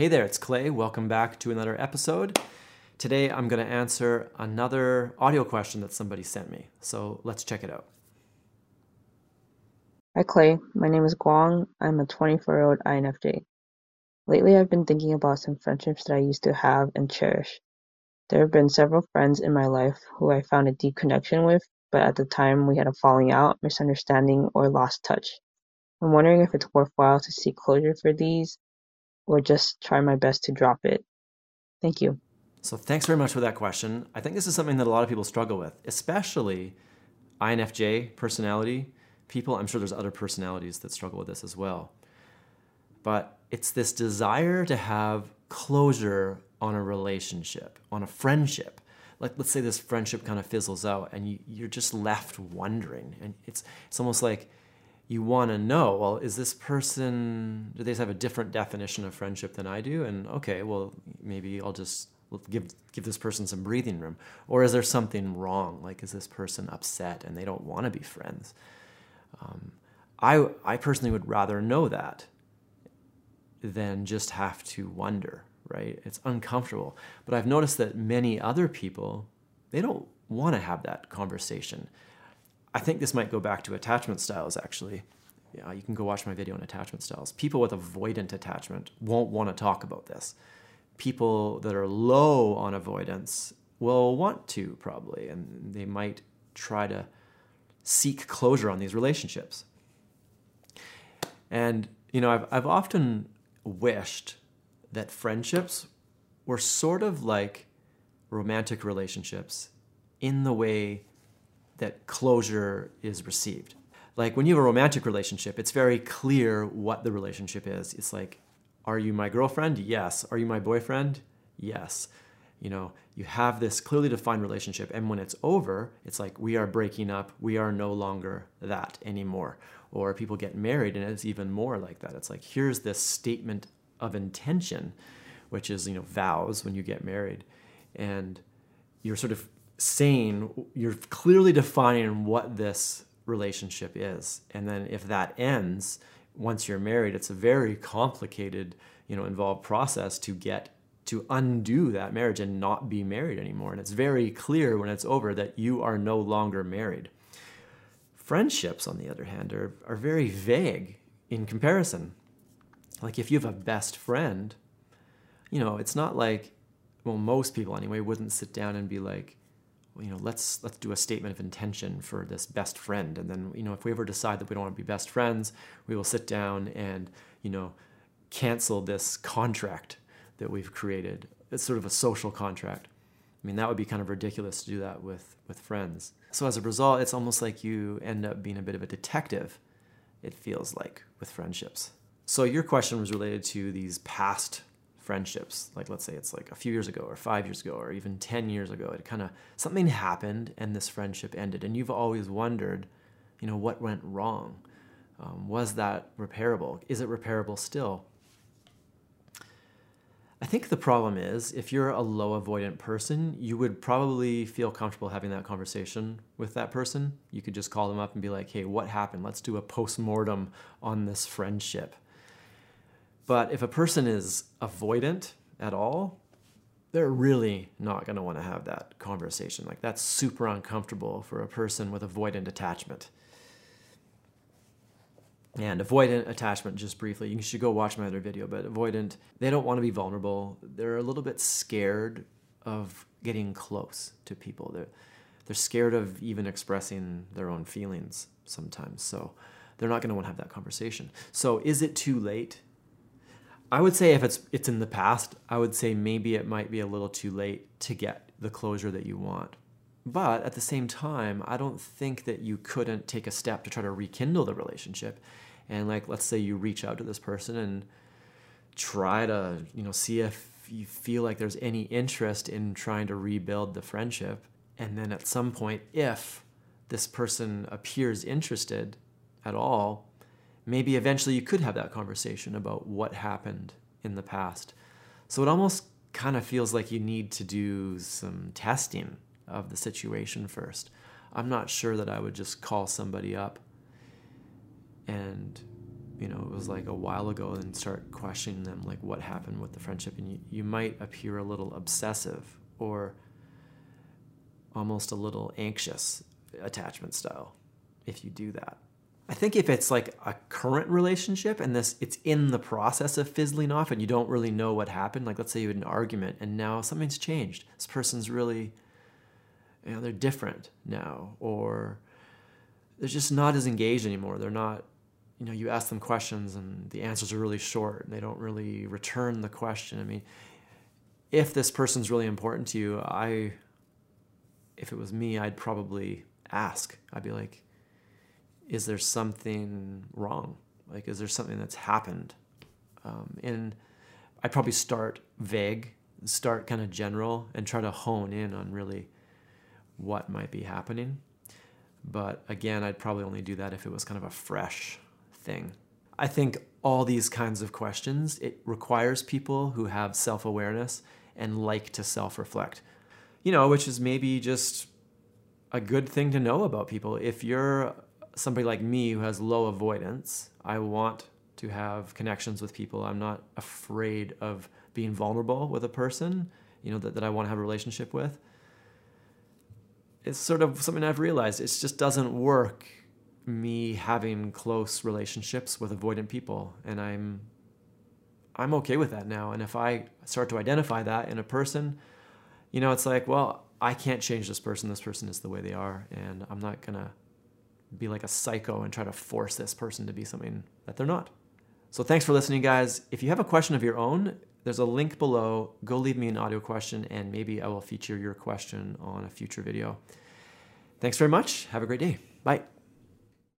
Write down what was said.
Hey there, it's Clay. Welcome back to another episode. Today I'm going to answer another audio question that somebody sent me. So let's check it out. Hi Clay, my name is Guang. I'm a 24 year old INFJ. Lately, I've been thinking about some friendships that I used to have and cherish. There have been several friends in my life who I found a deep connection with, but at the time we had a falling out, misunderstanding, or lost touch. I'm wondering if it's worthwhile to seek closure for these or just try my best to drop it. Thank you. So, thanks very much for that question. I think this is something that a lot of people struggle with, especially INFJ personality people. I'm sure there's other personalities that struggle with this as well. But it's this desire to have closure on a relationship, on a friendship. Like, let's say this friendship kind of fizzles out and you, you're just left wondering. And it's, it's almost like, you want to know well is this person do they have a different definition of friendship than i do? And okay well maybe i'll just give give this person some breathing room. Or is there something wrong? Like is this person upset and they don't want to be friends? Um, i i personally would rather know that than just have to wonder right? It's uncomfortable. But i've noticed that many other people they don't want to have that conversation I think this might go back to attachment styles actually. Yeah, you can go watch my video on attachment styles. People with avoidant attachment won't want to talk about this. People that are low on avoidance will want to probably, and they might try to seek closure on these relationships. And, you know, I've, I've often wished that friendships were sort of like romantic relationships in the way that closure is received. Like when you have a romantic relationship, it's very clear what the relationship is. It's like, are you my girlfriend? Yes. Are you my boyfriend? Yes. You know, you have this clearly defined relationship, and when it's over, it's like we are breaking up. We are no longer that anymore. Or people get married, and it's even more like that. It's like here's this statement of intention, which is you know vows when you get married, and you're sort of saying you're clearly defining what this relationship is. And then if that ends once you're married it's a very complicated you know involved process to get to undo that marriage and not be married anymore. And it's very clear when it's over that you are no longer married. Friendships on the other hand are, are very vague in comparison. Like if you have a best friend you know it's not like well most people anyway wouldn't sit down and be like you know, let's let's do a statement of intention for this best friend, and then you know, if we ever decide that we don't want to be best friends, we will sit down and you know, cancel this contract that we've created. It's sort of a social contract. I mean, that would be kind of ridiculous to do that with with friends. So as a result, it's almost like you end up being a bit of a detective. It feels like with friendships. So your question was related to these past friendships like let's say it's like a few years ago or five years ago or even 10 years ago it kind of something happened and this friendship ended and you've always wondered you know what went wrong um, was that repairable is it repairable still I think the problem is if you're a low avoidant person, you would probably feel comfortable having that conversation with that person. You could just call them up and be like, hey, what happened? Let's do a post mortem on this friendship. But if a person is avoidant at all, they're really not going to want to have that conversation. Like that's super uncomfortable for a person with avoidant attachment. And avoidant attachment, just briefly, you should go watch my other video, but avoidant, they don't want to be vulnerable. They're a little bit scared of getting close to people. They're, they're scared of even expressing their own feelings sometimes. So they're not going to want to have that conversation. So is it too late I would say if it's it's in the past, I would say maybe it might be a little too late to get the closure that you want. But at the same time, I don't think that you couldn't take a step to try to rekindle the relationship. And like let's say you reach out to this person and try to, you know, see if you feel like there's any interest in trying to rebuild the friendship. And then at some point if this person appears interested at all, maybe eventually you could have that conversation about what happened in the past. So it almost kind of feels like you need to do some testing of the situation first. I'm not sure that I would just call somebody up and you know, it was like a while ago and start questioning them, like what happened with the friendship. And you, you might appear a little obsessive or almost a little anxious attachment style if you do that. I think if it's like a current relationship and this it's in the process of fizzling off and you don't really know what happened, like let's say you had an argument and now something's changed. This person's really you know, they're different now or they're just not as engaged anymore. They're not you know, you ask them questions and the answers are really short and they don't really return the question. I mean, if this person's really important to you, I if it was me, I'd probably ask. I'd be like, is there something wrong? Like, is there something that's happened? Um, and I'd probably start vague, start kind of general, and try to hone in on really what might be happening. But again, I'd probably only do that if it was kind of a fresh thing. I think all these kinds of questions, it requires people who have self awareness and like to self reflect, you know, which is maybe just a good thing to know about people. If you're somebody like me who has low avoidance, I want to have connections with people. I'm not afraid of being vulnerable with a person, you know, that, that I want to have a relationship with. It's sort of something I've realized. It just doesn't work me having close relationships with avoidant people. And I'm I'm okay with that now. And if I start to identify that in a person, you know, it's like, well, I can't change this person. This person is the way they are. And I'm not to be like a psycho and try to force this person to be something that they're not. So thanks for listening, guys. If you have a question of your own, there's a link below. Go leave me an audio question, and maybe I will feature your question on a future video. Thanks very much. Have a great day. Bye.